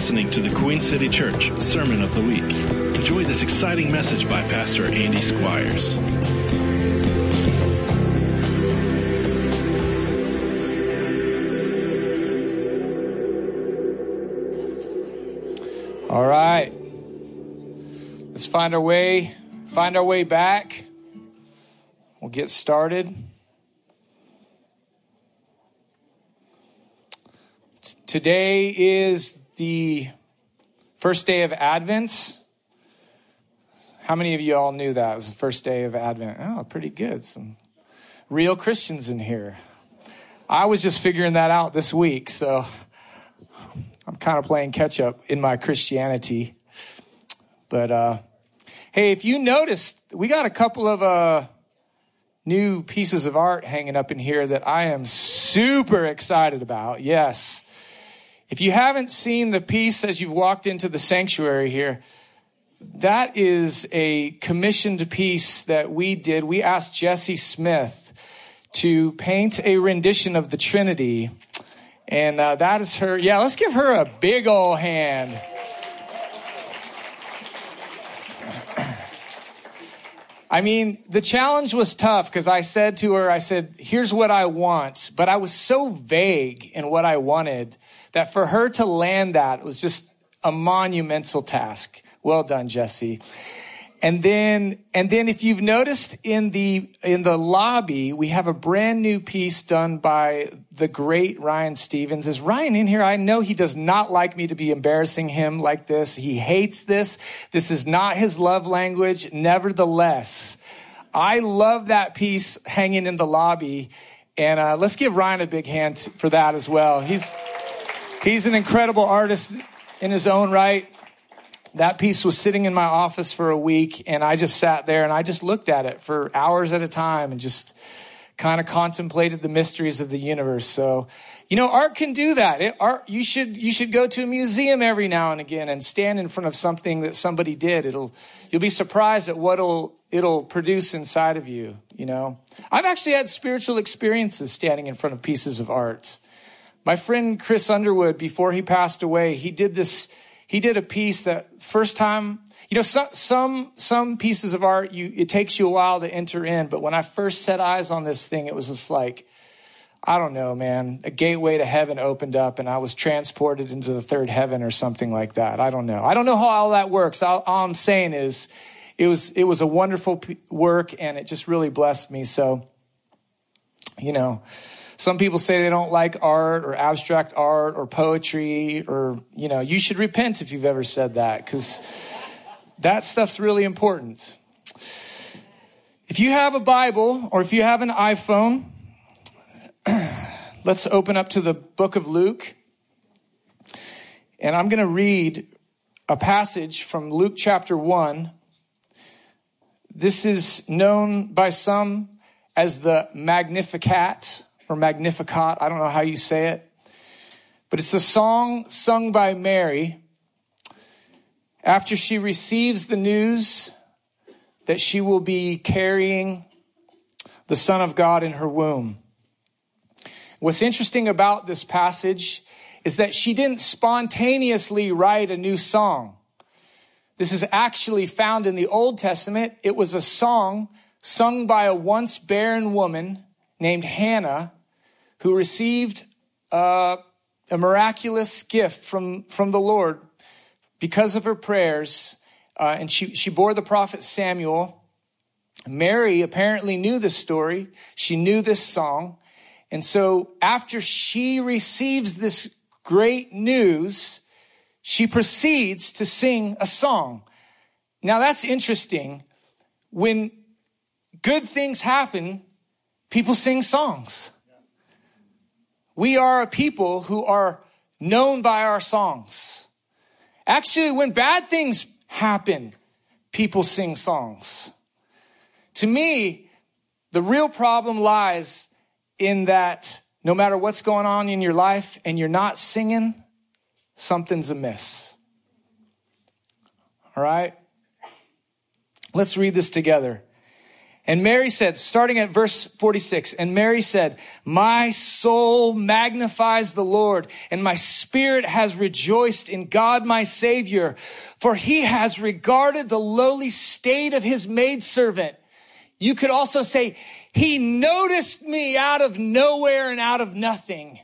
listening to the Queen City Church Sermon of the Week. Enjoy this exciting message by Pastor Andy Squires. All right. Let's find our way, find our way back. We'll get started. Today is the first day of Advent. How many of you all knew that it was the first day of Advent? Oh, pretty good. Some real Christians in here. I was just figuring that out this week, so I'm kind of playing catch up in my Christianity. But uh, hey, if you noticed, we got a couple of uh, new pieces of art hanging up in here that I am super excited about. Yes. If you haven't seen the piece as you've walked into the sanctuary here, that is a commissioned piece that we did. We asked Jesse Smith to paint a rendition of the Trinity. And uh, that is her. Yeah, let's give her a big old hand. I mean, the challenge was tough because I said to her, I said, here's what I want. But I was so vague in what I wanted that for her to land that was just a monumental task. Well done, Jesse. And then, and then if you've noticed in the, in the lobby, we have a brand new piece done by the great Ryan Stevens. Is Ryan in here? I know he does not like me to be embarrassing him like this. He hates this. This is not his love language. Nevertheless, I love that piece hanging in the lobby. And, uh, let's give Ryan a big hand for that as well. He's, he's an incredible artist in his own right that piece was sitting in my office for a week and I just sat there and I just looked at it for hours at a time and just kind of contemplated the mysteries of the universe. So, you know, art can do that. It, art, you should, you should go to a museum every now and again and stand in front of something that somebody did. It'll, you'll be surprised at what it'll, it'll produce inside of you, you know. I've actually had spiritual experiences standing in front of pieces of art. My friend Chris Underwood, before he passed away, he did this, he did a piece that first time, you know, some, some, some pieces of art, you, it takes you a while to enter in. But when I first set eyes on this thing, it was just like, I don't know, man, a gateway to heaven opened up and I was transported into the third heaven or something like that. I don't know. I don't know how all that works. All, all I'm saying is it was, it was a wonderful work and it just really blessed me. So, you know, some people say they don't like art or abstract art or poetry or, you know, you should repent if you've ever said that because that stuff's really important. If you have a Bible or if you have an iPhone, let's open up to the book of Luke. And I'm going to read a passage from Luke chapter 1. This is known by some as the Magnificat or Magnificat. I don't know how you say it. But it's a song sung by Mary after she receives the news that she will be carrying the Son of God in her womb. What's interesting about this passage is that she didn't spontaneously write a new song. This is actually found in the Old Testament. It was a song sung by a once barren woman named Hannah who received uh, a miraculous gift from, from the Lord because of her prayers. Uh, and she, she bore the prophet Samuel. Mary apparently knew this story. She knew this song. And so after she receives this great news, she proceeds to sing a song. Now that's interesting. When good things happen, people sing songs. We are a people who are known by our songs. Actually, when bad things happen, people sing songs. To me, the real problem lies in that no matter what's going on in your life and you're not singing, something's amiss. All right? Let's read this together. And Mary said, starting at verse 46, and Mary said, My soul magnifies the Lord, and my spirit has rejoiced in God my Savior, for he has regarded the lowly state of his maidservant. You could also say, He noticed me out of nowhere and out of nothing.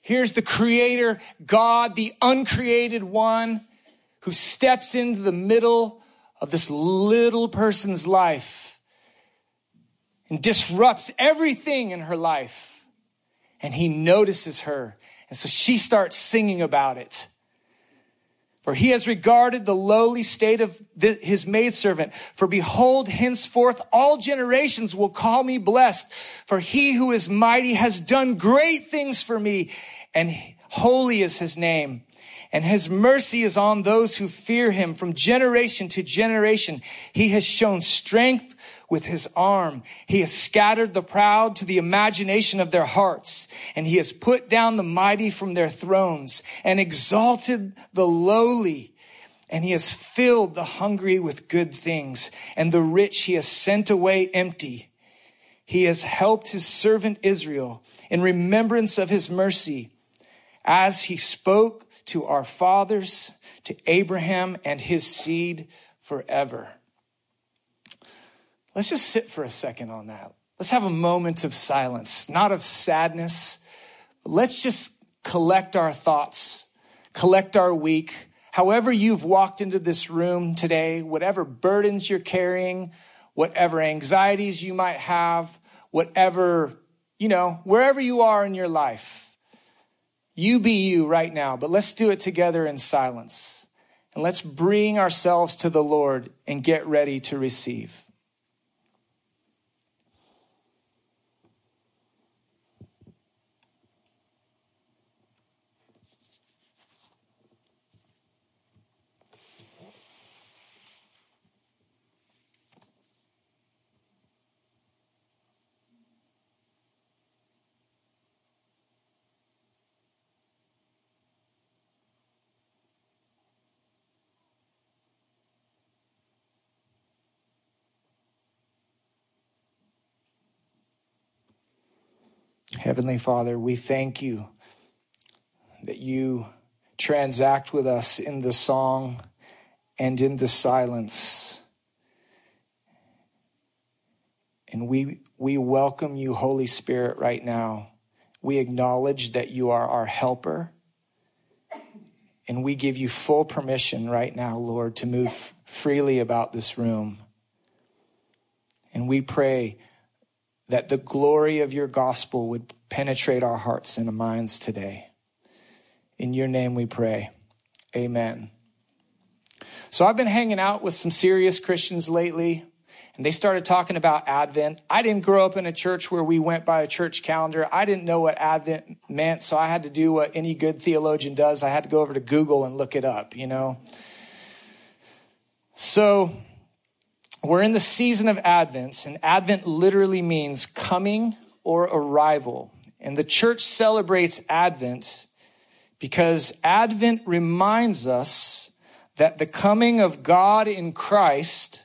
Here's the creator, God, the uncreated one, who steps into the middle of this little person's life and disrupts everything in her life. And he notices her. And so she starts singing about it. For he has regarded the lowly state of the, his maidservant. For behold, henceforth all generations will call me blessed. For he who is mighty has done great things for me, and holy is his name and his mercy is on those who fear him from generation to generation. He has shown strength with his arm. He has scattered the proud to the imagination of their hearts, and he has put down the mighty from their thrones and exalted the lowly. And he has filled the hungry with good things, and the rich he has sent away empty. He has helped his servant Israel in remembrance of his mercy as he spoke to our fathers, to Abraham and his seed forever. Let's just sit for a second on that. Let's have a moment of silence, not of sadness. Let's just collect our thoughts, collect our week. However, you've walked into this room today, whatever burdens you're carrying, whatever anxieties you might have, whatever, you know, wherever you are in your life you be you right now, but let's do it together in silence. And let's bring ourselves to the Lord and get ready to receive. Heavenly Father, we thank you that you transact with us in the song and in the silence. And we, we welcome you, Holy Spirit, right now. We acknowledge that you are our helper. And we give you full permission right now, Lord, to move freely about this room. And we pray that the glory of your gospel would penetrate our hearts and minds today. In your name we pray. Amen. So I've been hanging out with some serious Christians lately, and they started talking about Advent. I didn't grow up in a church where we went by a church calendar. I didn't know what Advent meant, so I had to do what any good theologian does. I had to go over to Google and look it up, you know? So we're in the season of Advent, and Advent literally means coming or arrival. And the church celebrates Advent because Advent reminds us that the coming of God in Christ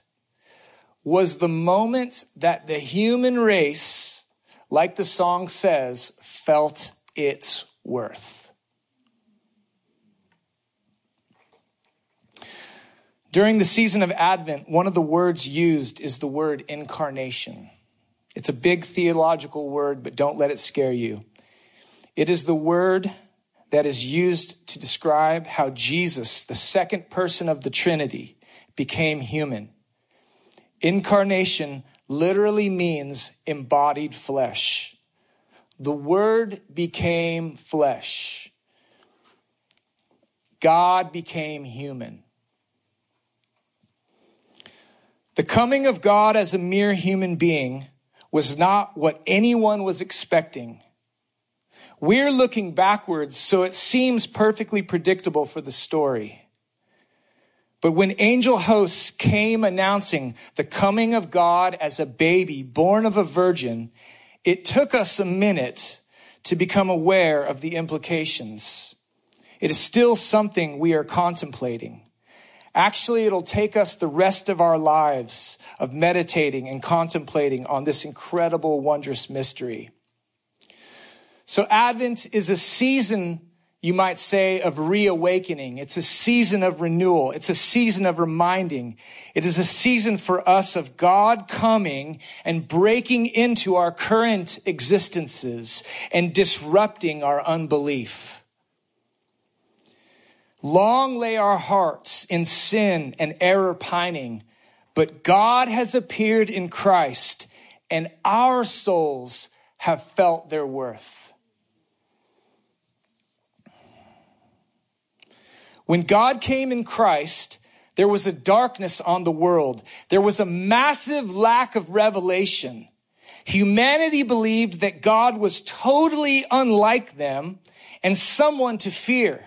was the moment that the human race, like the song says, felt its worth. During the season of Advent, one of the words used is the word incarnation. It's a big theological word, but don't let it scare you. It is the word that is used to describe how Jesus, the second person of the Trinity, became human. Incarnation literally means embodied flesh. The word became flesh. God became human. The coming of God as a mere human being was not what anyone was expecting. We're looking backwards, so it seems perfectly predictable for the story. But when angel hosts came announcing the coming of God as a baby born of a virgin, it took us a minute to become aware of the implications. It is still something we are contemplating. Actually, it'll take us the rest of our lives of meditating and contemplating on this incredible, wondrous mystery. So Advent is a season, you might say, of reawakening. It's a season of renewal. It's a season of reminding. It is a season for us of God coming and breaking into our current existences and disrupting our unbelief. Long lay our hearts in sin and error pining, but God has appeared in Christ and our souls have felt their worth. When God came in Christ, there was a darkness on the world. There was a massive lack of revelation. Humanity believed that God was totally unlike them and someone to fear.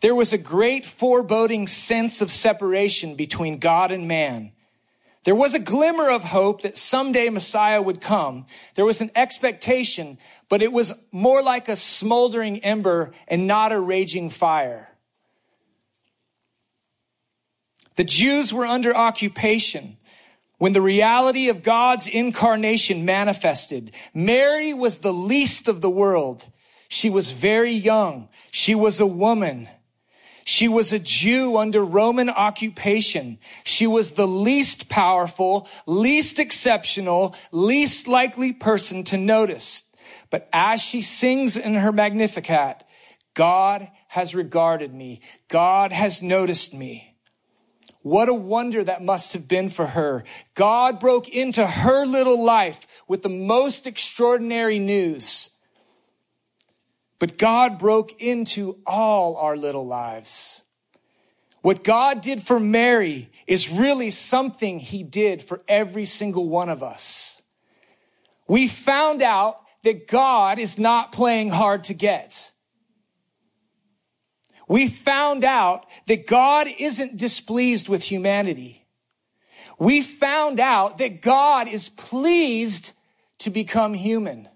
There was a great foreboding sense of separation between God and man. There was a glimmer of hope that someday Messiah would come. There was an expectation, but it was more like a smoldering ember and not a raging fire. The Jews were under occupation when the reality of God's incarnation manifested. Mary was the least of the world. She was very young. She was a woman. She was a Jew under Roman occupation. She was the least powerful, least exceptional, least likely person to notice. But as she sings in her Magnificat, God has regarded me. God has noticed me. What a wonder that must have been for her. God broke into her little life with the most extraordinary news. But God broke into all our little lives. What God did for Mary is really something he did for every single one of us. We found out that God is not playing hard to get. We found out that God isn't displeased with humanity. We found out that God is pleased to become human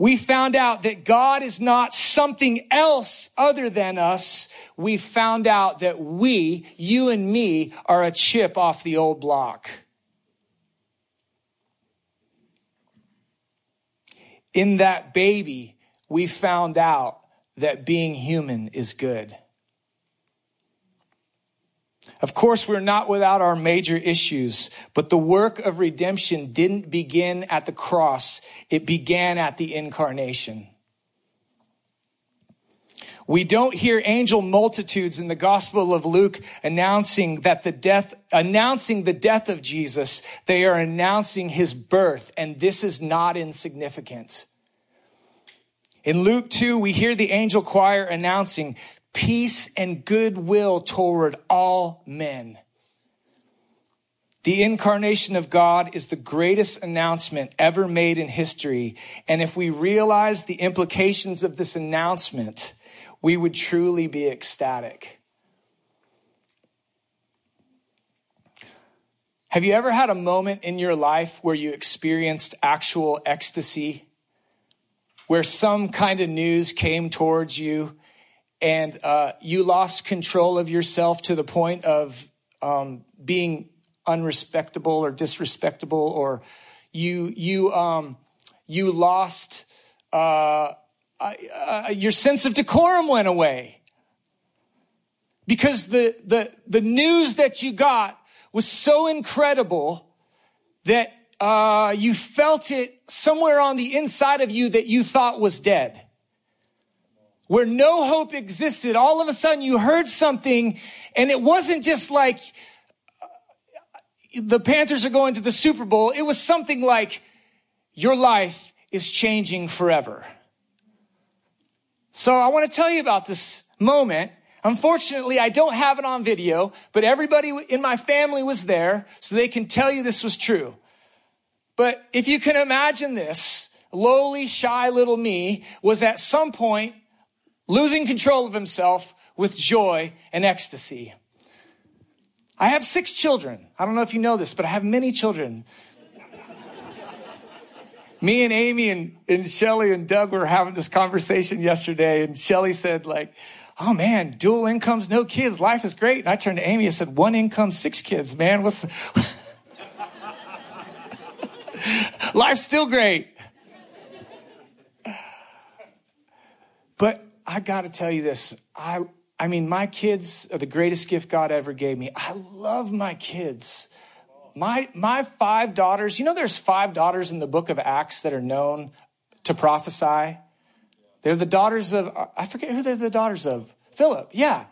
we found out that God is not something else other than us. We found out that we, you and me, are a chip off the old block. In that baby, we found out that being human is good. Of course, we're not without our major issues, but the work of redemption didn't begin at the cross. It began at the incarnation. We don't hear angel multitudes in the gospel of Luke announcing that the death, announcing the death of Jesus. They are announcing his birth, and this is not insignificant. In Luke 2, we hear the angel choir announcing, peace and goodwill toward all men. The incarnation of God is the greatest announcement ever made in history. And if we realize the implications of this announcement, we would truly be ecstatic. Have you ever had a moment in your life where you experienced actual ecstasy? Where some kind of news came towards you and uh, you lost control of yourself to the point of um, being unrespectable or disrespectable, or you you um, you lost uh, uh, your sense of decorum went away. Because the the the news that you got was so incredible that uh, you felt it somewhere on the inside of you that you thought was dead where no hope existed, all of a sudden you heard something and it wasn't just like the Panthers are going to the Super Bowl. It was something like your life is changing forever. So I want to tell you about this moment. Unfortunately, I don't have it on video, but everybody in my family was there so they can tell you this was true. But if you can imagine this, lowly, shy little me was at some point losing control of himself with joy and ecstasy. I have six children. I don't know if you know this, but I have many children. Me and Amy and, and Shelly and Doug were having this conversation yesterday, and Shelly said, like, oh man, dual incomes, no kids, life is great. And I turned to Amy and said, one income, six kids, man. What's life's still great. But I got to tell you this. I, I mean, my kids are the greatest gift God ever gave me. I love my kids. My, my five daughters, you know, there's five daughters in the book of Acts that are known to prophesy. They're the daughters of, I forget who they're the daughters of. Philip, yeah.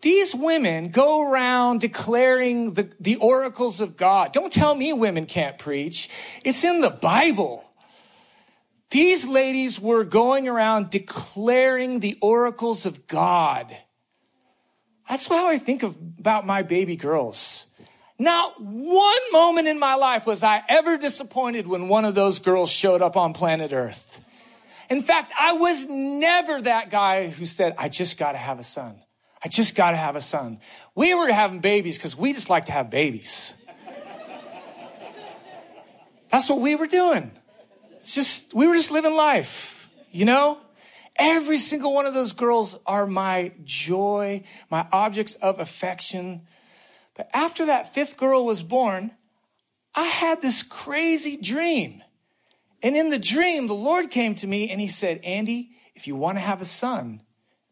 These women go around declaring the, the oracles of God. Don't tell me women can't preach. It's in the Bible. These ladies were going around declaring the oracles of God. That's how I think of, about my baby girls. Not one moment in my life was I ever disappointed when one of those girls showed up on planet Earth. In fact, I was never that guy who said, I just got to have a son. I just got to have a son. We were having babies because we just like to have babies. That's what we were doing. It's just, we were just living life, you know? Every single one of those girls are my joy, my objects of affection. But after that fifth girl was born, I had this crazy dream. And in the dream, the Lord came to me and he said, Andy, if you want to have a son,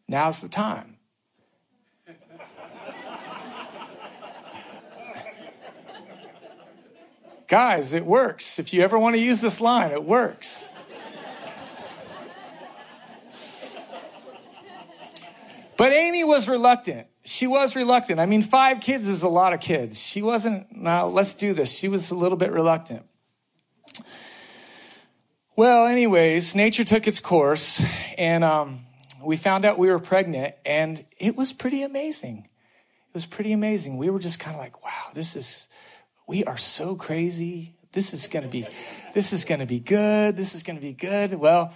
now's the time. Guys, it works. If you ever want to use this line, it works. But Amy was reluctant. She was reluctant. I mean, five kids is a lot of kids. She wasn't, now let's do this. She was a little bit reluctant. Well, anyways, nature took its course, and um, we found out we were pregnant, and it was pretty amazing. It was pretty amazing. We were just kind of like, wow, this is, we are so crazy. This is going to be, this is going to be good. This is going to be good. Well,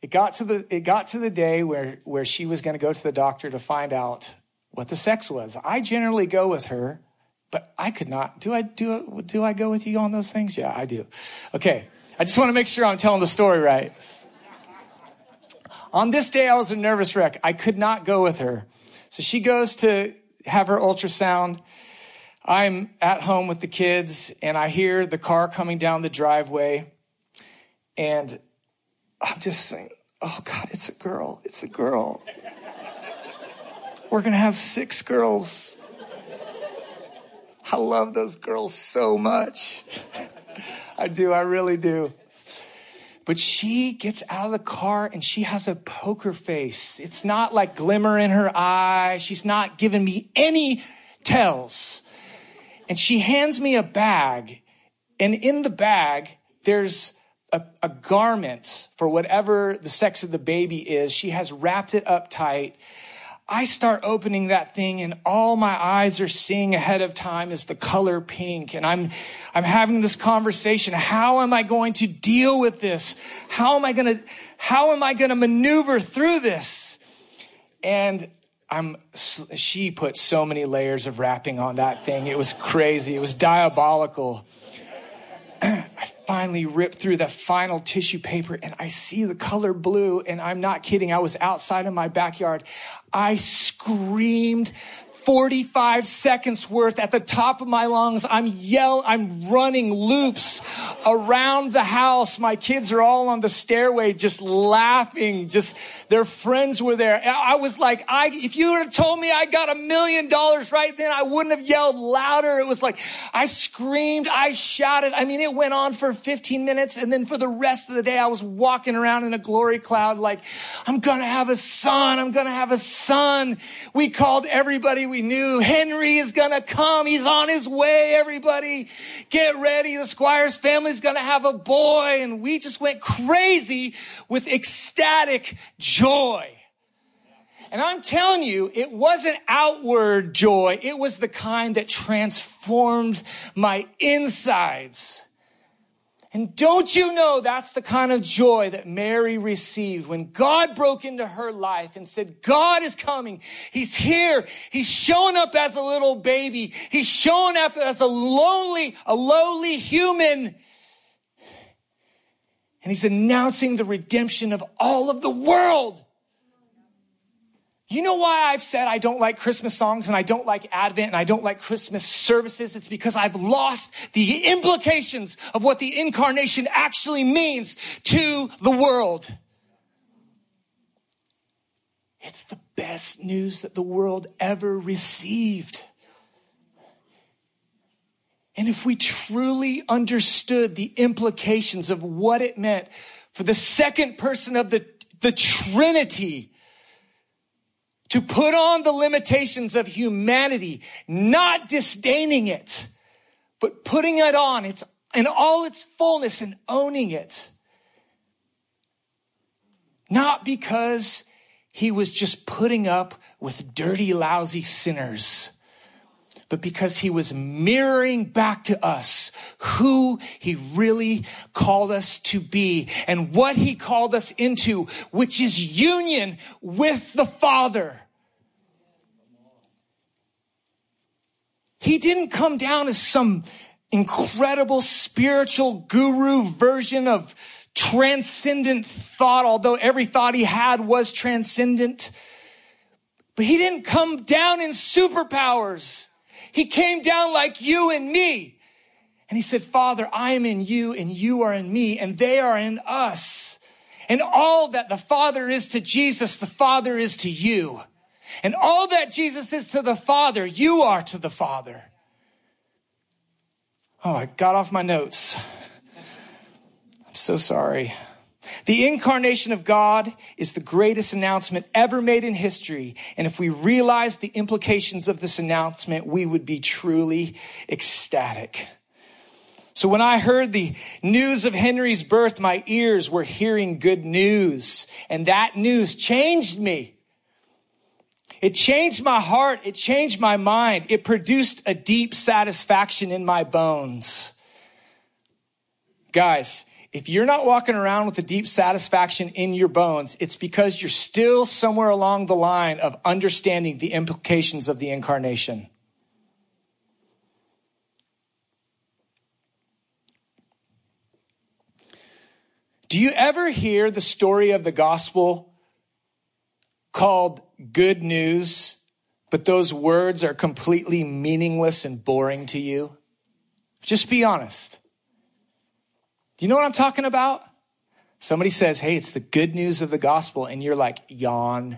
it got to the, it got to the day where, where she was going to go to the doctor to find out what the sex was. I generally go with her, but I could not. Do I, do, do I go with you on those things? Yeah, I do. Okay. I just want to make sure I'm telling the story right. On this day, I was a nervous wreck. I could not go with her. So she goes to have her ultrasound. I'm at home with the kids and I hear the car coming down the driveway. And I'm just saying, oh God, it's a girl. It's a girl. We're going to have six girls. I love those girls so much. I do. I really do. But she gets out of the car and she has a poker face. It's not like glimmer in her eye. She's not giving me any tells. And she hands me a bag. And in the bag, there's a, a, garment for whatever the sex of the baby is. She has wrapped it up tight. I start opening that thing and all my eyes are seeing ahead of time is the color pink. And I'm, I'm having this conversation. How am I going to deal with this? How am I going to, how am I going to maneuver through this? And I'm, she put so many layers of wrapping on that thing. It was crazy. It was diabolical. I finally ripped through the final tissue paper and I see the color blue. And I'm not kidding. I was outside in my backyard. I screamed 45 seconds worth at the top of my lungs. I'm yell, I'm running loops around the house. My kids are all on the stairway just laughing. Just their friends were there. I was like, I, if you would have told me I got a million dollars right then, I wouldn't have yelled louder. It was like, I screamed, I shouted. I mean, it went on for 15 minutes. And then for the rest of the day, I was walking around in a glory cloud like, I'm going to have a son. I'm going to have a son. We called everybody we knew Henry is going to come. He's on his way. Everybody get ready. The Squires family's going to have a boy. And we just went crazy with ecstatic joy. And I'm telling you, it wasn't outward joy. It was the kind that transformed my insides. And don't you know that's the kind of joy that Mary received when God broke into her life and said, God is coming. He's here. He's showing up as a little baby. He's showing up as a lonely, a lowly human. And he's announcing the redemption of all of the world. You know why I've said I don't like Christmas songs and I don't like Advent and I don't like Christmas services? It's because I've lost the implications of what the incarnation actually means to the world. It's the best news that the world ever received. And if we truly understood the implications of what it meant for the second person of the, the Trinity to put on the limitations of humanity, not disdaining it, but putting it on its, in all its fullness and owning it. Not because he was just putting up with dirty, lousy sinners but because he was mirroring back to us who he really called us to be and what he called us into, which is union with the Father. He didn't come down as some incredible spiritual guru version of transcendent thought, although every thought he had was transcendent. But he didn't come down in superpowers. He came down like you and me. And he said, Father, I am in you and you are in me and they are in us. And all that the Father is to Jesus, the Father is to you. And all that Jesus is to the Father, you are to the Father. Oh, I got off my notes. I'm so sorry. The incarnation of God is the greatest announcement ever made in history. And if we realize the implications of this announcement, we would be truly ecstatic. So when I heard the news of Henry's birth, my ears were hearing good news. And that news changed me. It changed my heart. It changed my mind. It produced a deep satisfaction in my bones. Guys, if you're not walking around with a deep satisfaction in your bones, it's because you're still somewhere along the line of understanding the implications of the incarnation. Do you ever hear the story of the gospel called good news, but those words are completely meaningless and boring to you? Just be honest. Do you know what I'm talking about? Somebody says, Hey, it's the good news of the gospel. And you're like, yawn.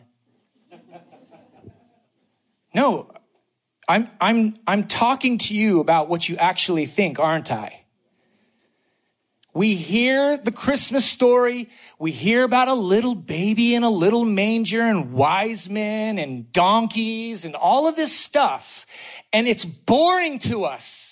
no, I'm, I'm, I'm talking to you about what you actually think, aren't I? We hear the Christmas story. We hear about a little baby in a little manger and wise men and donkeys and all of this stuff. And it's boring to us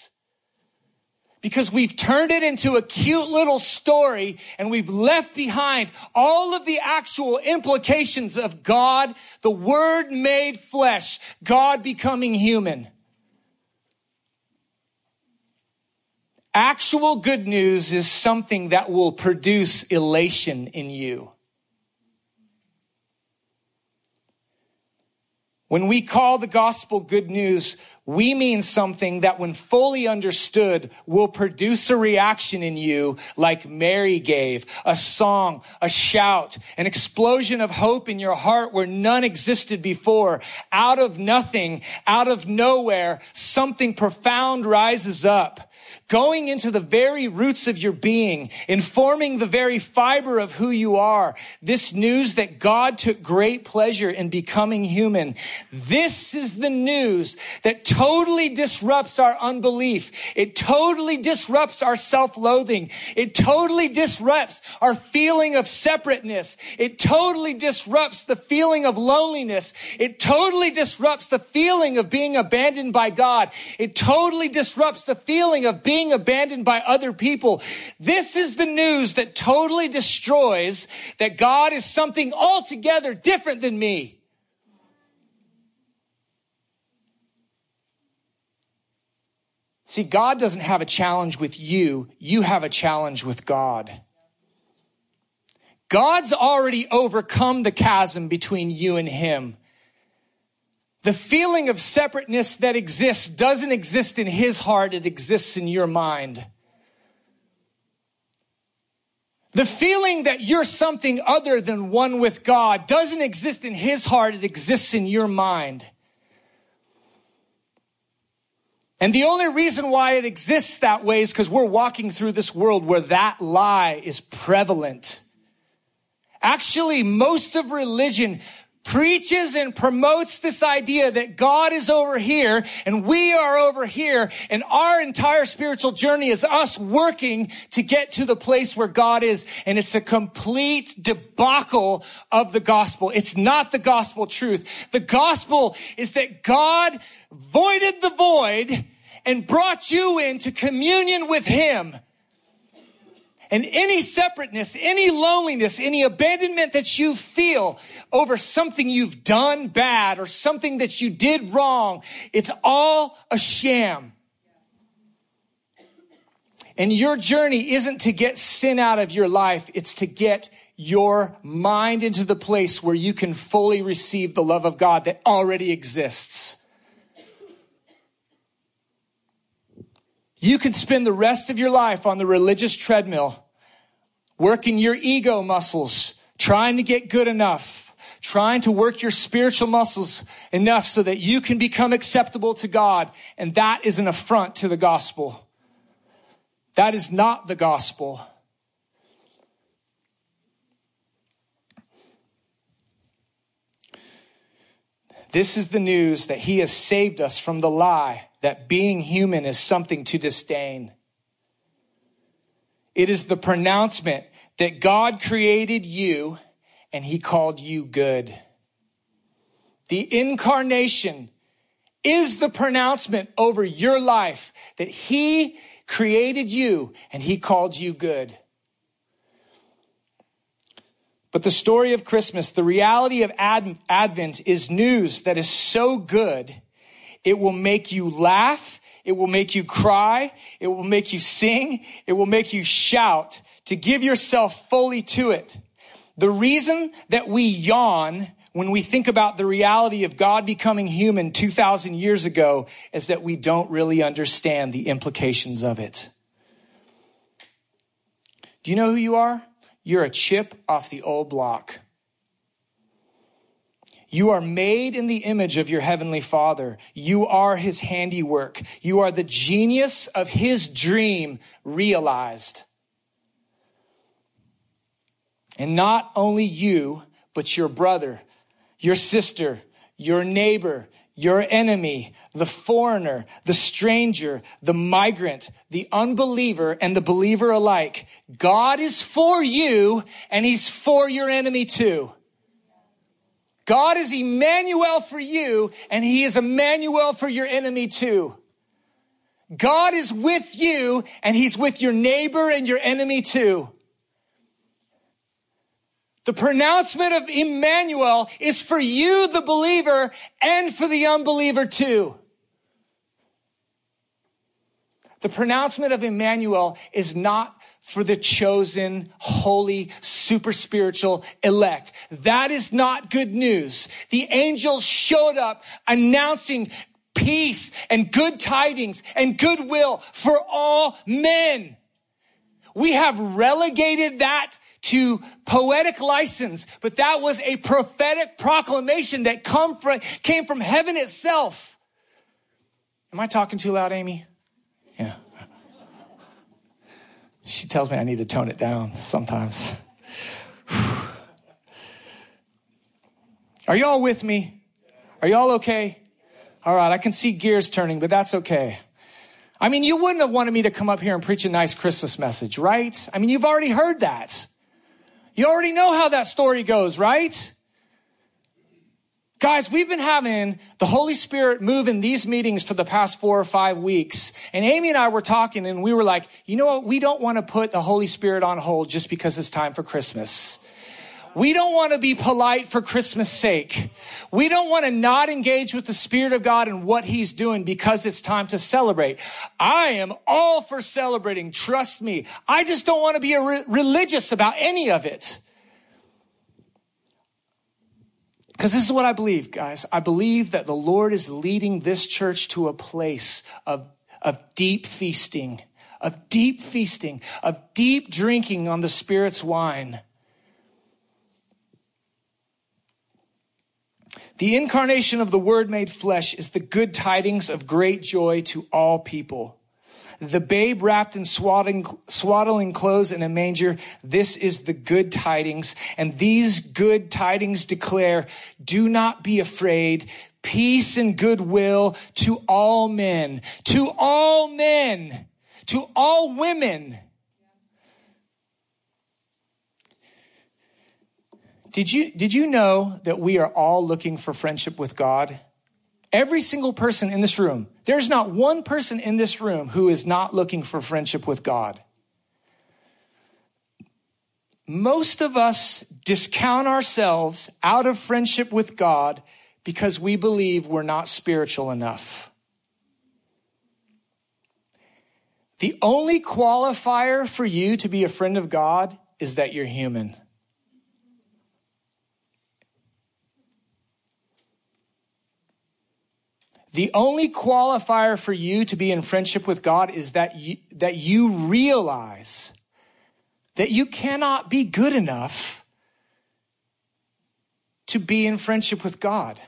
because we've turned it into a cute little story and we've left behind all of the actual implications of God, the Word made flesh, God becoming human. Actual good news is something that will produce elation in you. When we call the gospel good news, we mean something that when fully understood will produce a reaction in you like Mary gave, a song, a shout, an explosion of hope in your heart where none existed before. Out of nothing, out of nowhere, something profound rises up going into the very roots of your being, informing the very fiber of who you are. This news that God took great pleasure in becoming human. This is the news that totally disrupts our unbelief. It totally disrupts our self-loathing. It totally disrupts our feeling of separateness. It totally disrupts the feeling of loneliness. It totally disrupts the feeling of being abandoned by God. It totally disrupts the feeling of being being abandoned by other people. This is the news that totally destroys that God is something altogether different than me. See, God doesn't have a challenge with you. You have a challenge with God. God's already overcome the chasm between you and him. The feeling of separateness that exists doesn't exist in his heart, it exists in your mind. The feeling that you're something other than one with God doesn't exist in his heart, it exists in your mind. And the only reason why it exists that way is because we're walking through this world where that lie is prevalent. Actually, most of religion preaches and promotes this idea that God is over here and we are over here and our entire spiritual journey is us working to get to the place where God is. And it's a complete debacle of the gospel. It's not the gospel truth. The gospel is that God voided the void and brought you into communion with him and any separateness, any loneliness, any abandonment that you feel over something you've done bad or something that you did wrong, it's all a sham. And your journey isn't to get sin out of your life, it's to get your mind into the place where you can fully receive the love of God that already exists. You could spend the rest of your life on the religious treadmill, working your ego muscles, trying to get good enough, trying to work your spiritual muscles enough so that you can become acceptable to God. And that is an affront to the gospel. That is not the gospel. This is the news that he has saved us from the lie that being human is something to disdain. It is the pronouncement that God created you and he called you good. The incarnation is the pronouncement over your life that he created you and he called you good. But the story of Christmas, the reality of Advent is news that is so good it will make you laugh. It will make you cry. It will make you sing. It will make you shout to give yourself fully to it. The reason that we yawn when we think about the reality of God becoming human 2,000 years ago is that we don't really understand the implications of it. Do you know who you are? You're a chip off the old block. You are made in the image of your heavenly father. You are his handiwork. You are the genius of his dream realized. And not only you, but your brother, your sister, your neighbor, your enemy, the foreigner, the stranger, the migrant, the unbeliever, and the believer alike. God is for you and he's for your enemy too. God is Emmanuel for you, and He is Emmanuel for your enemy too. God is with you, and He's with your neighbor and your enemy too. The pronouncement of Emmanuel is for you, the believer, and for the unbeliever too. The pronouncement of Emmanuel is not for the chosen, holy, super spiritual elect. That is not good news. The angels showed up announcing peace and good tidings and goodwill for all men. We have relegated that to poetic license, but that was a prophetic proclamation that come from, came from heaven itself. Am I talking too loud, Amy? Yeah. She tells me I need to tone it down sometimes. Are y'all with me? Are y'all okay? All right, I can see gears turning, but that's okay. I mean, you wouldn't have wanted me to come up here and preach a nice Christmas message, right? I mean, you've already heard that. You already know how that story goes, right? Guys, we've been having the Holy Spirit move in these meetings for the past four or five weeks. And Amy and I were talking and we were like, you know what? We don't want to put the Holy Spirit on hold just because it's time for Christmas. We don't want to be polite for Christmas sake. We don't want to not engage with the Spirit of God and what He's doing because it's time to celebrate. I am all for celebrating. Trust me. I just don't want to be re- religious about any of it. Because this is what I believe, guys. I believe that the Lord is leading this church to a place of, of deep feasting, of deep feasting, of deep drinking on the Spirit's wine. The incarnation of the Word made flesh is the good tidings of great joy to all people. The babe wrapped in swaddling, swaddling clothes in a manger. This is the good tidings. And these good tidings declare, do not be afraid. Peace and goodwill to all men, to all men, to all women Did you, did you know that we are all looking for friendship with God? Every single person in this room, there's not one person in this room who is not looking for friendship with God. Most of us discount ourselves out of friendship with God because we believe we're not spiritual enough. The only qualifier for you to be a friend of God is that you're human. The only qualifier for you to be in friendship with God is that you, that you realize that you cannot be good enough to be in friendship with God.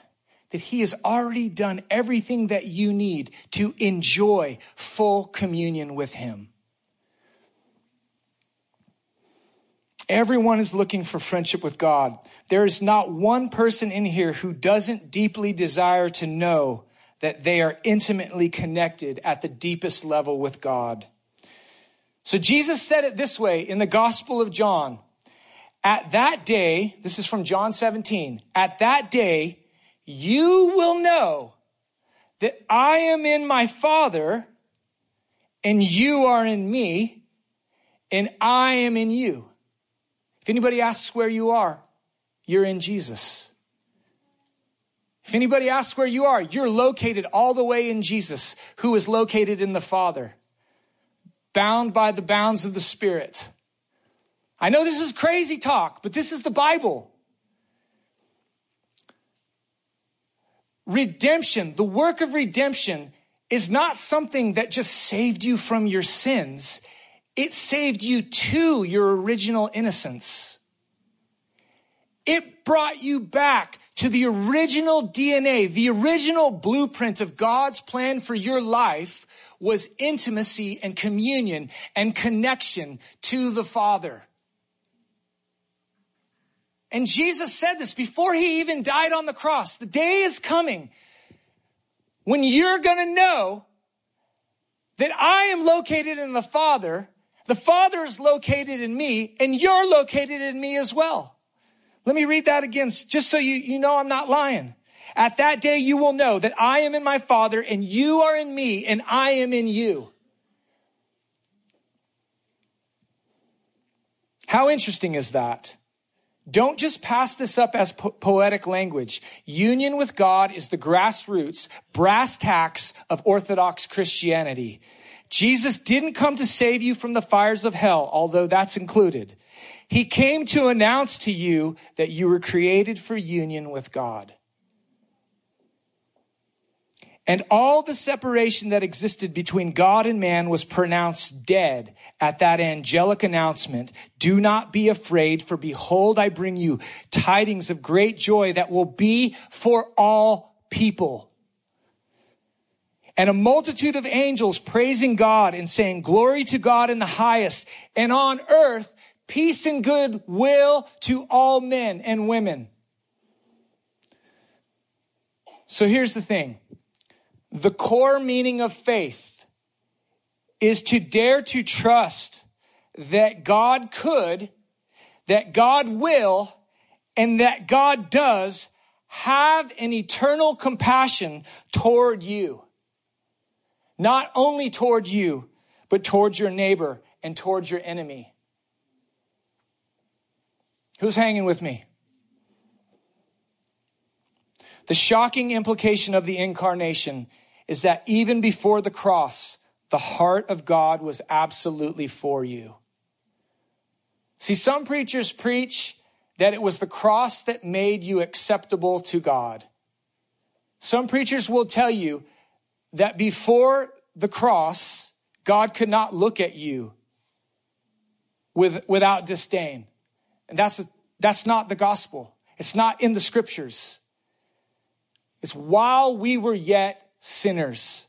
That He has already done everything that you need to enjoy full communion with Him. Everyone is looking for friendship with God. There is not one person in here who doesn't deeply desire to know that they are intimately connected at the deepest level with God. So Jesus said it this way in the Gospel of John. At that day, this is from John 17, at that day, you will know that I am in my Father and you are in me and I am in you. If anybody asks where you are, you're in Jesus. If anybody asks where you are, you're located all the way in Jesus, who is located in the Father, bound by the bounds of the Spirit. I know this is crazy talk, but this is the Bible. Redemption, the work of redemption, is not something that just saved you from your sins. It saved you to your original innocence. It brought you back to the original DNA, the original blueprint of God's plan for your life was intimacy and communion and connection to the Father. And Jesus said this before he even died on the cross. The day is coming when you're going to know that I am located in the Father, the Father is located in me, and you're located in me as well. Let me read that again, just so you, you know I'm not lying. At that day you will know that I am in my Father and you are in me and I am in you. How interesting is that? Don't just pass this up as po- poetic language. Union with God is the grassroots, brass tacks of Orthodox Christianity. Jesus didn't come to save you from the fires of hell, although that's included. He came to announce to you that you were created for union with God. And all the separation that existed between God and man was pronounced dead at that angelic announcement. Do not be afraid, for behold, I bring you tidings of great joy that will be for all people. And a multitude of angels praising God and saying, glory to God in the highest and on earth, peace and good will to all men and women. So here's the thing. The core meaning of faith is to dare to trust that God could, that God will, and that God does have an eternal compassion toward you. Not only toward you, but towards your neighbor and towards your enemy. Who's hanging with me? The shocking implication of the incarnation is that even before the cross, the heart of God was absolutely for you. See, some preachers preach that it was the cross that made you acceptable to God. Some preachers will tell you that before the cross, God could not look at you with, without disdain. And that's, a, that's not the gospel. It's not in the scriptures. It's while we were yet sinners,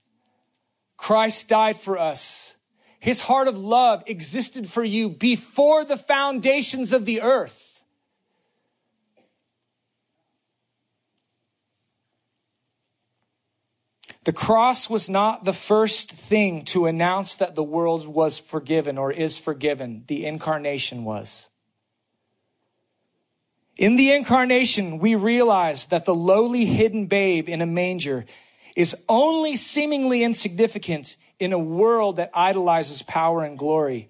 Christ died for us. His heart of love existed for you before the foundations of the earth. The cross was not the first thing to announce that the world was forgiven or is forgiven. The incarnation was. In the incarnation, we realize that the lowly hidden babe in a manger is only seemingly insignificant in a world that idolizes power and glory.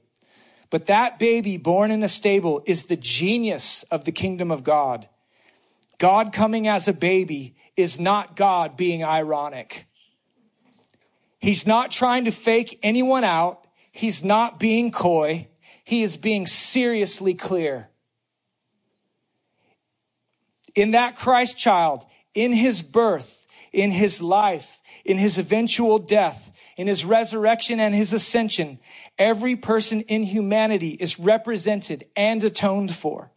But that baby born in a stable is the genius of the kingdom of God. God coming as a baby is not God being ironic. He's not trying to fake anyone out. He's not being coy. He is being seriously clear in that Christ child, in his birth, in his life, in his eventual death, in his resurrection and his ascension, every person in humanity is represented and atoned for.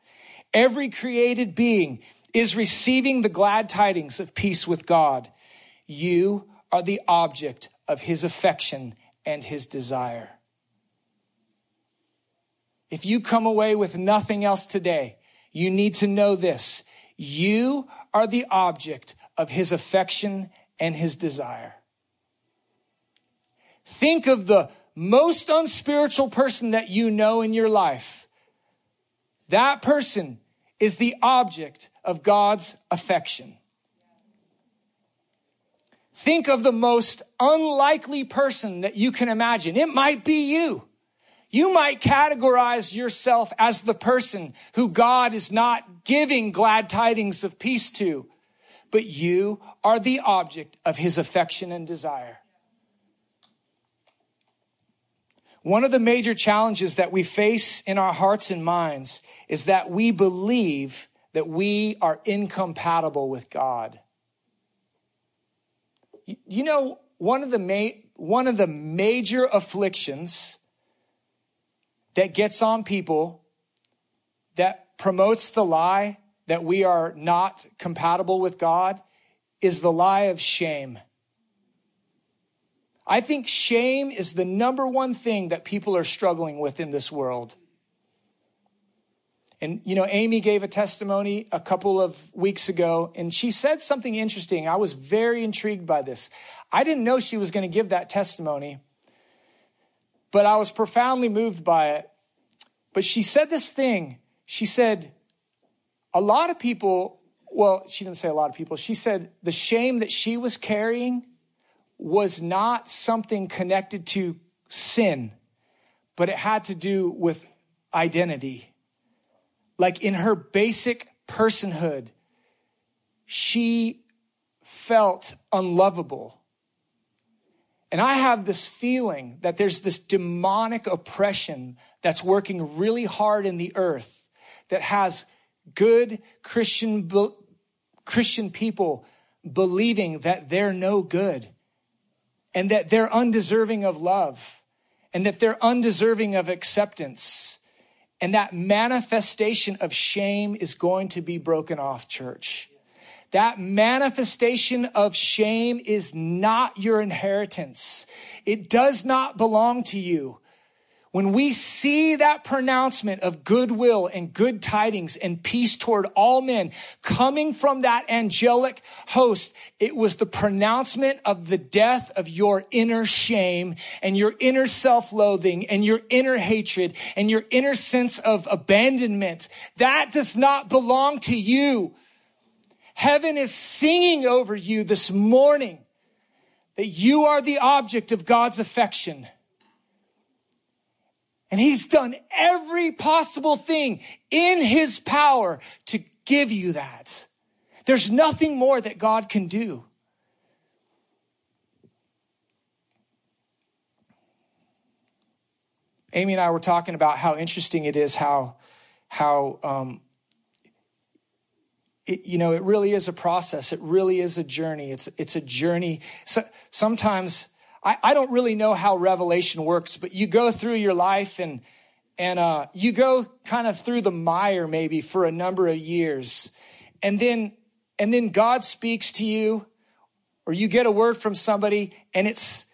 Every created being is receiving the glad tidings of peace with God. You are the object of his affection and his desire. If you come away with nothing else today, you need to know this. You are the object of his affection and his desire. Think of the most unspiritual person that you know in your life. That person is the object of God's affection. Think of the most unlikely person that you can imagine. It might be you. You might categorize yourself as the person who God is not giving glad tidings of peace to, but you are the object of his affection and desire. One of the major challenges that we face in our hearts and minds is that we believe that we are incompatible with God. You know, one of the, ma- one of the major afflictions that gets on people, that promotes the lie that we are not compatible with God, is the lie of shame. I think shame is the number one thing that people are struggling with in this world. And, you know, Amy gave a testimony a couple of weeks ago, and she said something interesting. I was very intrigued by this. I didn't know she was going to give that testimony but I was profoundly moved by it. But she said this thing. She said, a lot of people, well, she didn't say a lot of people. She said the shame that she was carrying was not something connected to sin, but it had to do with identity. Like in her basic personhood, she felt unlovable. And I have this feeling that there's this demonic oppression that's working really hard in the earth that has good Christian, Christian people believing that they're no good and that they're undeserving of love and that they're undeserving of acceptance. And that manifestation of shame is going to be broken off, church. That manifestation of shame is not your inheritance. It does not belong to you. When we see that pronouncement of goodwill and good tidings and peace toward all men coming from that angelic host, it was the pronouncement of the death of your inner shame and your inner self-loathing and your inner hatred and your inner sense of abandonment. That does not belong to you. Heaven is singing over you this morning that you are the object of God's affection. And he's done every possible thing in his power to give you that. There's nothing more that God can do. Amy and I were talking about how interesting it is how how um, it, you know, it really is a process. It really is a journey. It's, it's a journey. So, sometimes I, I don't really know how revelation works, but you go through your life and, and uh, you go kind of through the mire maybe for a number of years. And then, and then God speaks to you or you get a word from somebody and it's,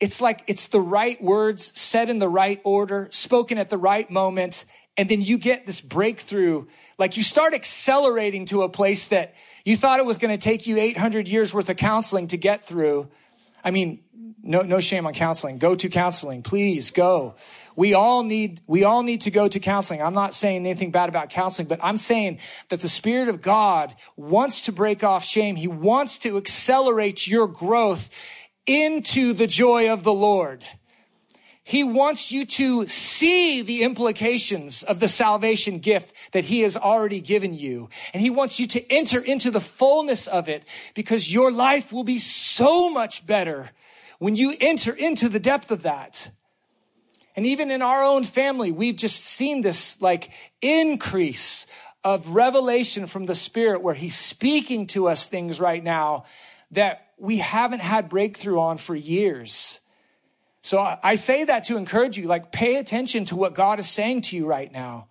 it's like it's the right words said in the right order, spoken at the right moment. And then you get this breakthrough. Like you start accelerating to a place that you thought it was going to take you 800 years worth of counseling to get through. I mean, no, no shame on counseling. Go to counseling. Please go. We all need, we all need to go to counseling. I'm not saying anything bad about counseling, but I'm saying that the Spirit of God wants to break off shame. He wants to accelerate your growth into the joy of the Lord. He wants you to see the implications of the salvation gift that he has already given you. And he wants you to enter into the fullness of it because your life will be so much better when you enter into the depth of that. And even in our own family, we've just seen this like increase of revelation from the Spirit where he's speaking to us things right now that we haven't had breakthrough on for years. So I say that to encourage you, like pay attention to what God is saying to you right now.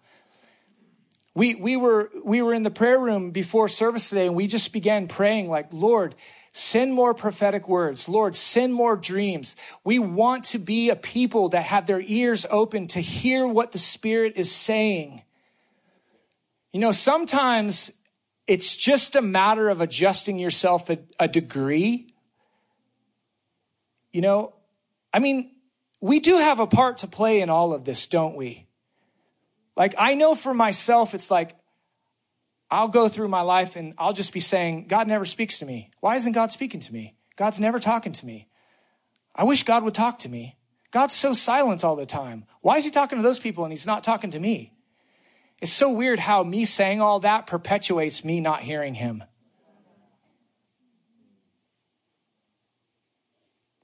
We, we were, we were in the prayer room before service today and we just began praying like, Lord, send more prophetic words. Lord, send more dreams. We want to be a people that have their ears open to hear what the Spirit is saying. You know, sometimes it's just a matter of adjusting yourself a, a degree. You know, I mean, we do have a part to play in all of this, don't we? Like, I know for myself, it's like, I'll go through my life and I'll just be saying, God never speaks to me. Why isn't God speaking to me? God's never talking to me. I wish God would talk to me. God's so silent all the time. Why is he talking to those people and he's not talking to me? It's so weird how me saying all that perpetuates me not hearing him.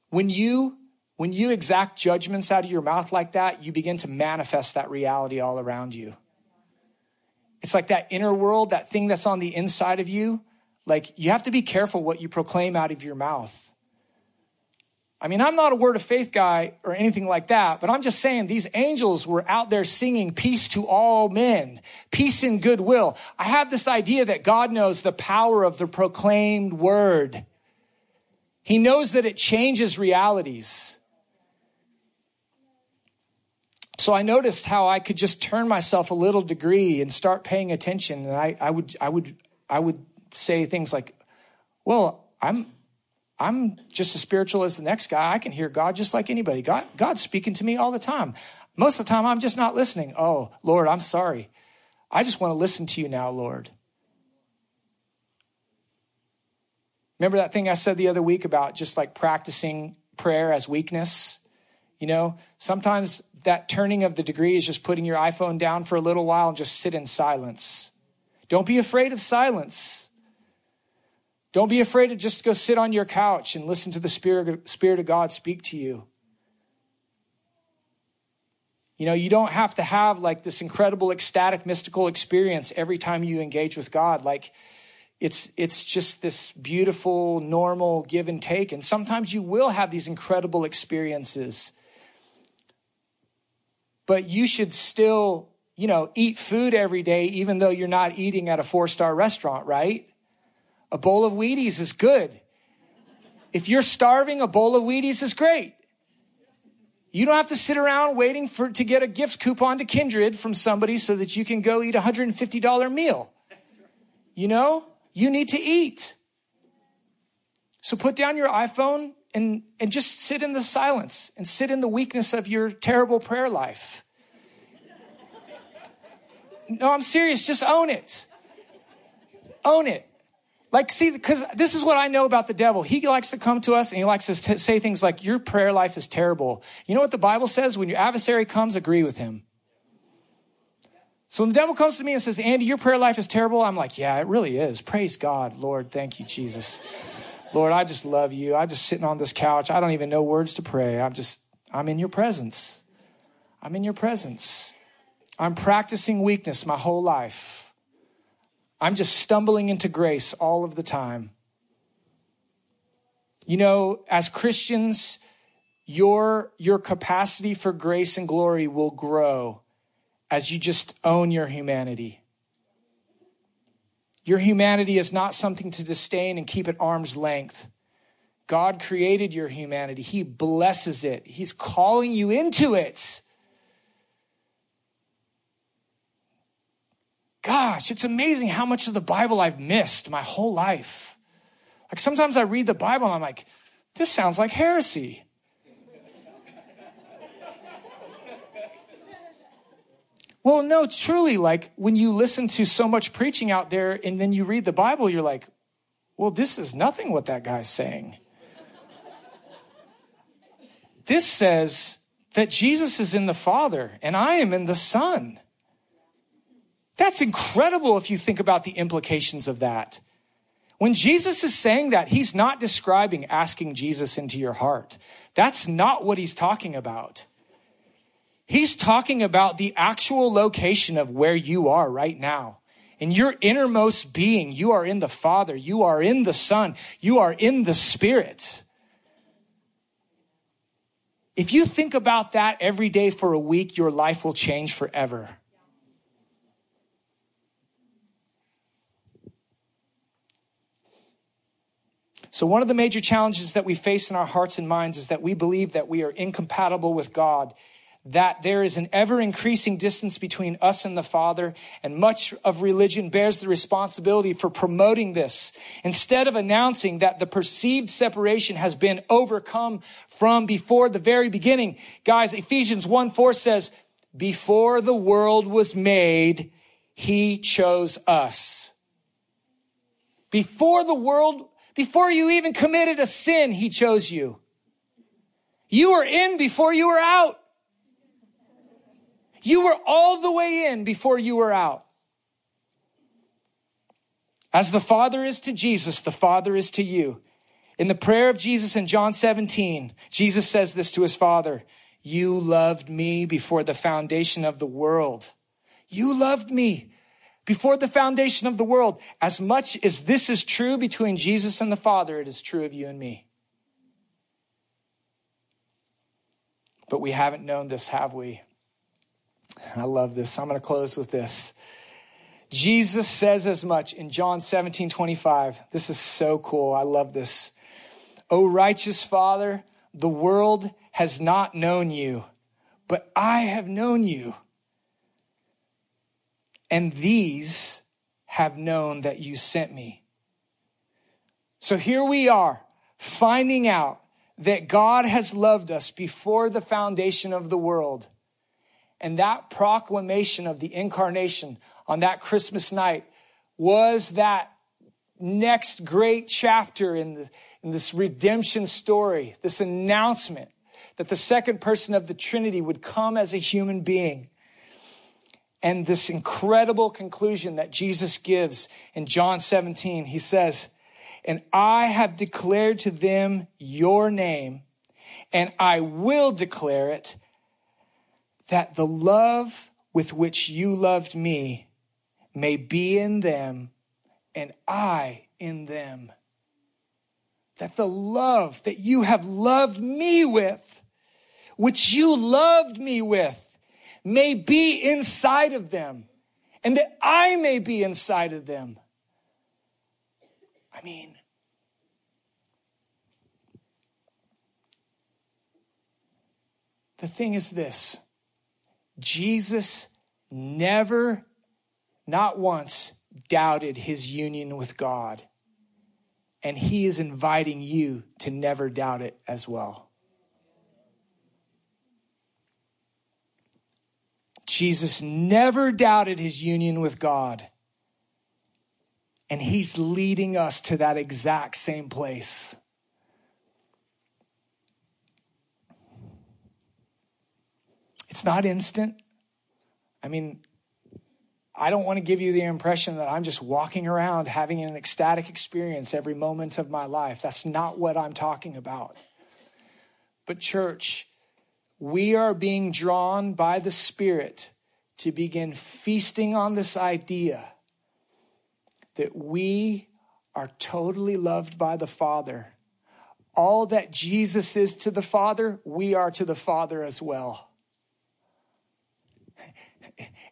When you when you exact judgments out of your mouth like that, you begin to manifest that reality all around you. It's like that inner world, that thing that's on the inside of you. Like you have to be careful what you proclaim out of your mouth. I mean, I'm not a word of faith guy or anything like that, but I'm just saying these angels were out there singing peace to all men, peace and goodwill. I have this idea that God knows the power of the proclaimed word. He knows that it changes realities. So I noticed how I could just turn myself a little degree and start paying attention. And I, I would, I would, I would say things like, well, I'm, I'm just as spiritual as the next guy. I can hear God just like anybody. God, God's speaking to me all the time. Most of the time, I'm just not listening. Oh, Lord, I'm sorry. I just want to listen to you now, Lord. Remember that thing I said the other week about just like practicing prayer as weakness? You know, sometimes that turning of the degree is just putting your iPhone down for a little while and just sit in silence. Don't be afraid of silence. Don't be afraid to just go sit on your couch and listen to the Spirit, Spirit of God speak to you. You know, you don't have to have like this incredible ecstatic mystical experience every time you engage with God. Like it's it's just this beautiful normal give and take and sometimes you will have these incredible experiences. But you should still, you know, eat food every day even though you're not eating at a four-star restaurant, right? A bowl of Wheaties is good. If you're starving, a bowl of Wheaties is great. You don't have to sit around waiting for to get a gift coupon to Kindred from somebody so that you can go eat a $150 meal. You know, you need to eat. So put down your iPhone and, and just sit in the silence and sit in the weakness of your terrible prayer life. No, I'm serious. Just own it. Own it. Like, see, because this is what I know about the devil. He likes to come to us and he likes to t- say things like, Your prayer life is terrible. You know what the Bible says? When your adversary comes, agree with him. So when the devil comes to me and says, Andy, your prayer life is terrible, I'm like, Yeah, it really is. Praise God, Lord. Thank you, Jesus. Lord, I just love you. I'm just sitting on this couch. I don't even know words to pray. I'm just, I'm in your presence. I'm in your presence. I'm practicing weakness my whole life. I'm just stumbling into grace all of the time. You know, as Christians, your, your capacity for grace and glory will grow as you just own your humanity. Your humanity is not something to disdain and keep at arm's length. God created your humanity. He blesses it. He's calling you into it. Gosh, it's amazing how much of the Bible I've missed my whole life. Like sometimes I read the Bible and I'm like, this sounds like heresy. Well, no, truly, like when you listen to so much preaching out there and then you read the Bible, you're like, well, this is nothing what that guy's saying. this says that Jesus is in the Father and I am in the Son. That's incredible if you think about the implications of that. When Jesus is saying that, he's not describing asking Jesus into your heart. That's not what he's talking about. He's talking about the actual location of where you are right now. In your innermost being, you are in the Father, you are in the Son, you are in the Spirit. If you think about that every day for a week, your life will change forever. So, one of the major challenges that we face in our hearts and minds is that we believe that we are incompatible with God that there is an ever increasing distance between us and the Father, and much of religion bears the responsibility for promoting this. Instead of announcing that the perceived separation has been overcome from before the very beginning. Guys, Ephesians 1 4 says, Before the world was made, He chose us. Before the world, before you even committed a sin, He chose you. You were in before you were out. You were all the way in before you were out. As the Father is to Jesus, the Father is to you. In the prayer of Jesus in John 17, Jesus says this to his Father You loved me before the foundation of the world. You loved me before the foundation of the world. As much as this is true between Jesus and the Father, it is true of you and me. But we haven't known this, have we? I love this. I'm going to close with this. Jesus says as much in John 17, 25. This is so cool. I love this. O righteous Father, the world has not known you, but I have known you. And these have known that you sent me. So here we are, finding out that God has loved us before the foundation of the world. And that proclamation of the incarnation on that Christmas night was that next great chapter in, the, in this redemption story, this announcement that the second person of the Trinity would come as a human being. And this incredible conclusion that Jesus gives in John 17, he says, And I have declared to them your name, and I will declare it that the love with which you loved me may be in them and I in them. That the love that you have loved me with, which you loved me with, may be inside of them and that I may be inside of them. I mean, the thing is this Jesus never, not once, doubted his union with God. And he is inviting you to never doubt it as well. Jesus never doubted his union with God. And he's leading us to that exact same place. It's not instant. I mean, I don't want to give you the impression that I'm just walking around having an ecstatic experience every moment of my life. That's not what I'm talking about. But, church, we are being drawn by the Spirit to begin feasting on this idea that we are totally loved by the Father. all that Jesus is to the Father, we are to the Father as well.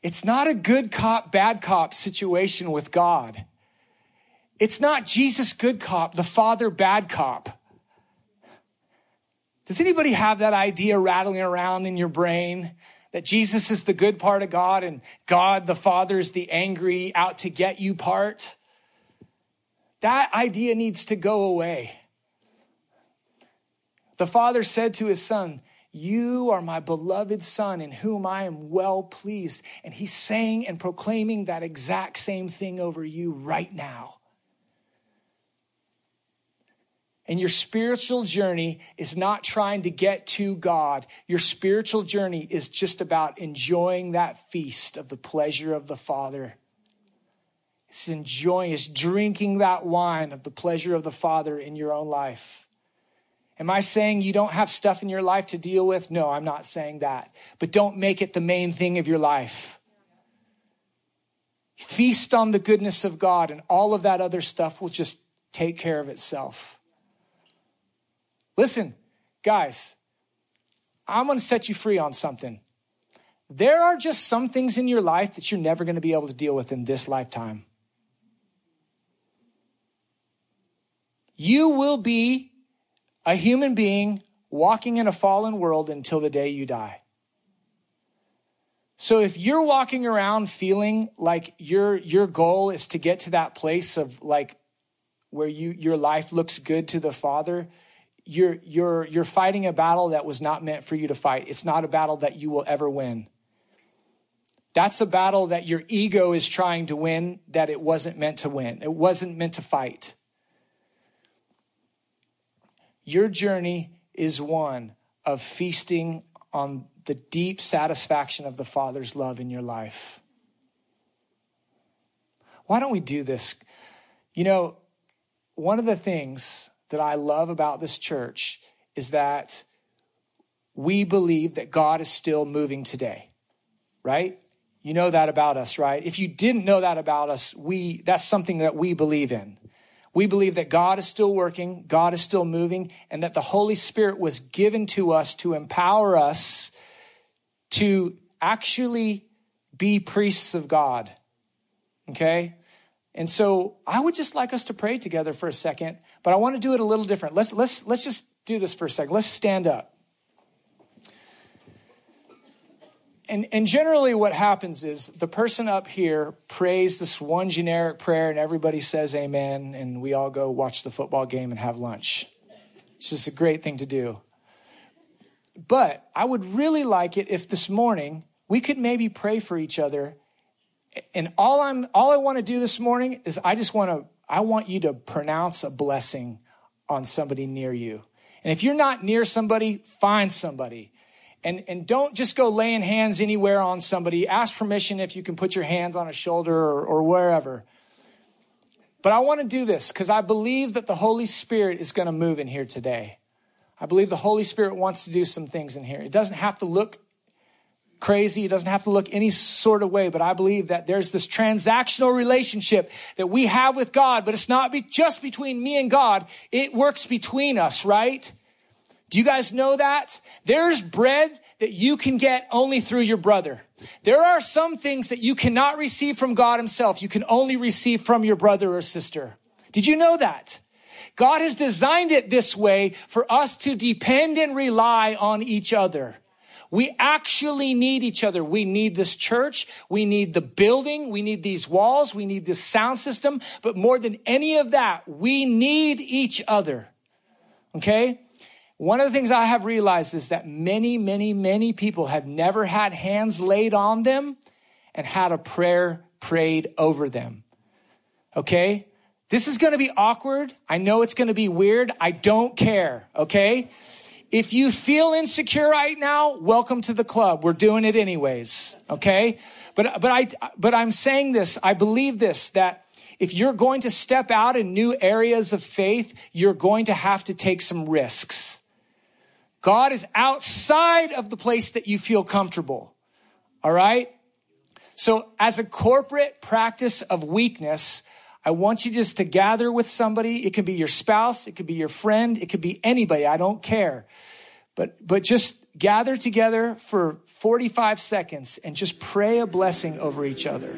It's not a good cop, bad cop situation with God. It's not Jesus good cop, the Father bad cop. Does anybody have that idea rattling around in your brain that Jesus is the good part of God and God the Father is the angry out to get you part? That idea needs to go away. The Father said to his Son, you are my beloved son in whom I am well pleased. And he's saying and proclaiming that exact same thing over you right now. And your spiritual journey is not trying to get to God. Your spiritual journey is just about enjoying that feast of the pleasure of the Father. It's enjoying, it's drinking that wine of the pleasure of the Father in your own life. Am I saying you don't have stuff in your life to deal with? No, I'm not saying that. But don't make it the main thing of your life. Feast on the goodness of God, and all of that other stuff will just take care of itself. Listen, guys, I'm going to set you free on something. There are just some things in your life that you're never going to be able to deal with in this lifetime. You will be a human being walking in a fallen world until the day you die. So if you're walking around feeling like your your goal is to get to that place of like where you your life looks good to the Father, you're you're you're fighting a battle that was not meant for you to fight. It's not a battle that you will ever win. That's a battle that your ego is trying to win that it wasn't meant to win. It wasn't meant to fight. Your journey is one of feasting on the deep satisfaction of the Father's love in your life. Why don't we do this? You know, one of the things that I love about this church is that we believe that God is still moving today, right? You know that about us, right? If you didn't know that about us, we that's something that we believe in. We believe that God is still working, God is still moving, and that the Holy Spirit was given to us to empower us to actually be priests of God. Okay? And so I would just like us to pray together for a second, but I want to do it a little different. Let's let's let's just do this for a second. Let's stand up. And, and generally what happens is the person up here prays this one generic prayer and everybody says amen and we all go watch the football game and have lunch. It's just a great thing to do. But i would really like it if this morning we could maybe pray for each other. And all i'm all i want to do this morning is i just want to i want you to pronounce a blessing on somebody near you. And if you're not near somebody find somebody and, and don't just go laying hands anywhere on somebody. Ask permission if you can put your hands on a shoulder or, or wherever. But I want to do this because I believe that the Holy Spirit is going to move in here today. I believe the Holy Spirit wants to do some things in here. It doesn't have to look crazy. It doesn't have to look any sort of way, but I believe that there's this transactional relationship that we have with God, but it's not be just between me and God. It works between us, right? Do you guys know that? There's bread that you can get only through your brother. There are some things that you cannot receive from God himself. You can only receive from your brother or sister. Did you know that? God has designed it this way for us to depend and rely on each other. We actually need each other. We need this church. We need the building. We need these walls. We need this sound system. But more than any of that, we need each other. Okay? One of the things I have realized is that many, many, many people have never had hands laid on them and had a prayer prayed over them. Okay? This is to be awkward. I know it's to be weird. I don't care. Okay? If you feel insecure right now, welcome to the club. We're doing it anyways. Okay? But, but I, but I'm saying this. I believe this, that if you're going to step out in new areas of faith, you're going to have to take some risks. God is outside of the place that you feel comfortable. All right? So, as a corporate practice of weakness, I want you just to gather with somebody. It could be your spouse, it could be your friend, it could be anybody. I don't care. But, but just gather together for 45 seconds and just pray a blessing over each other.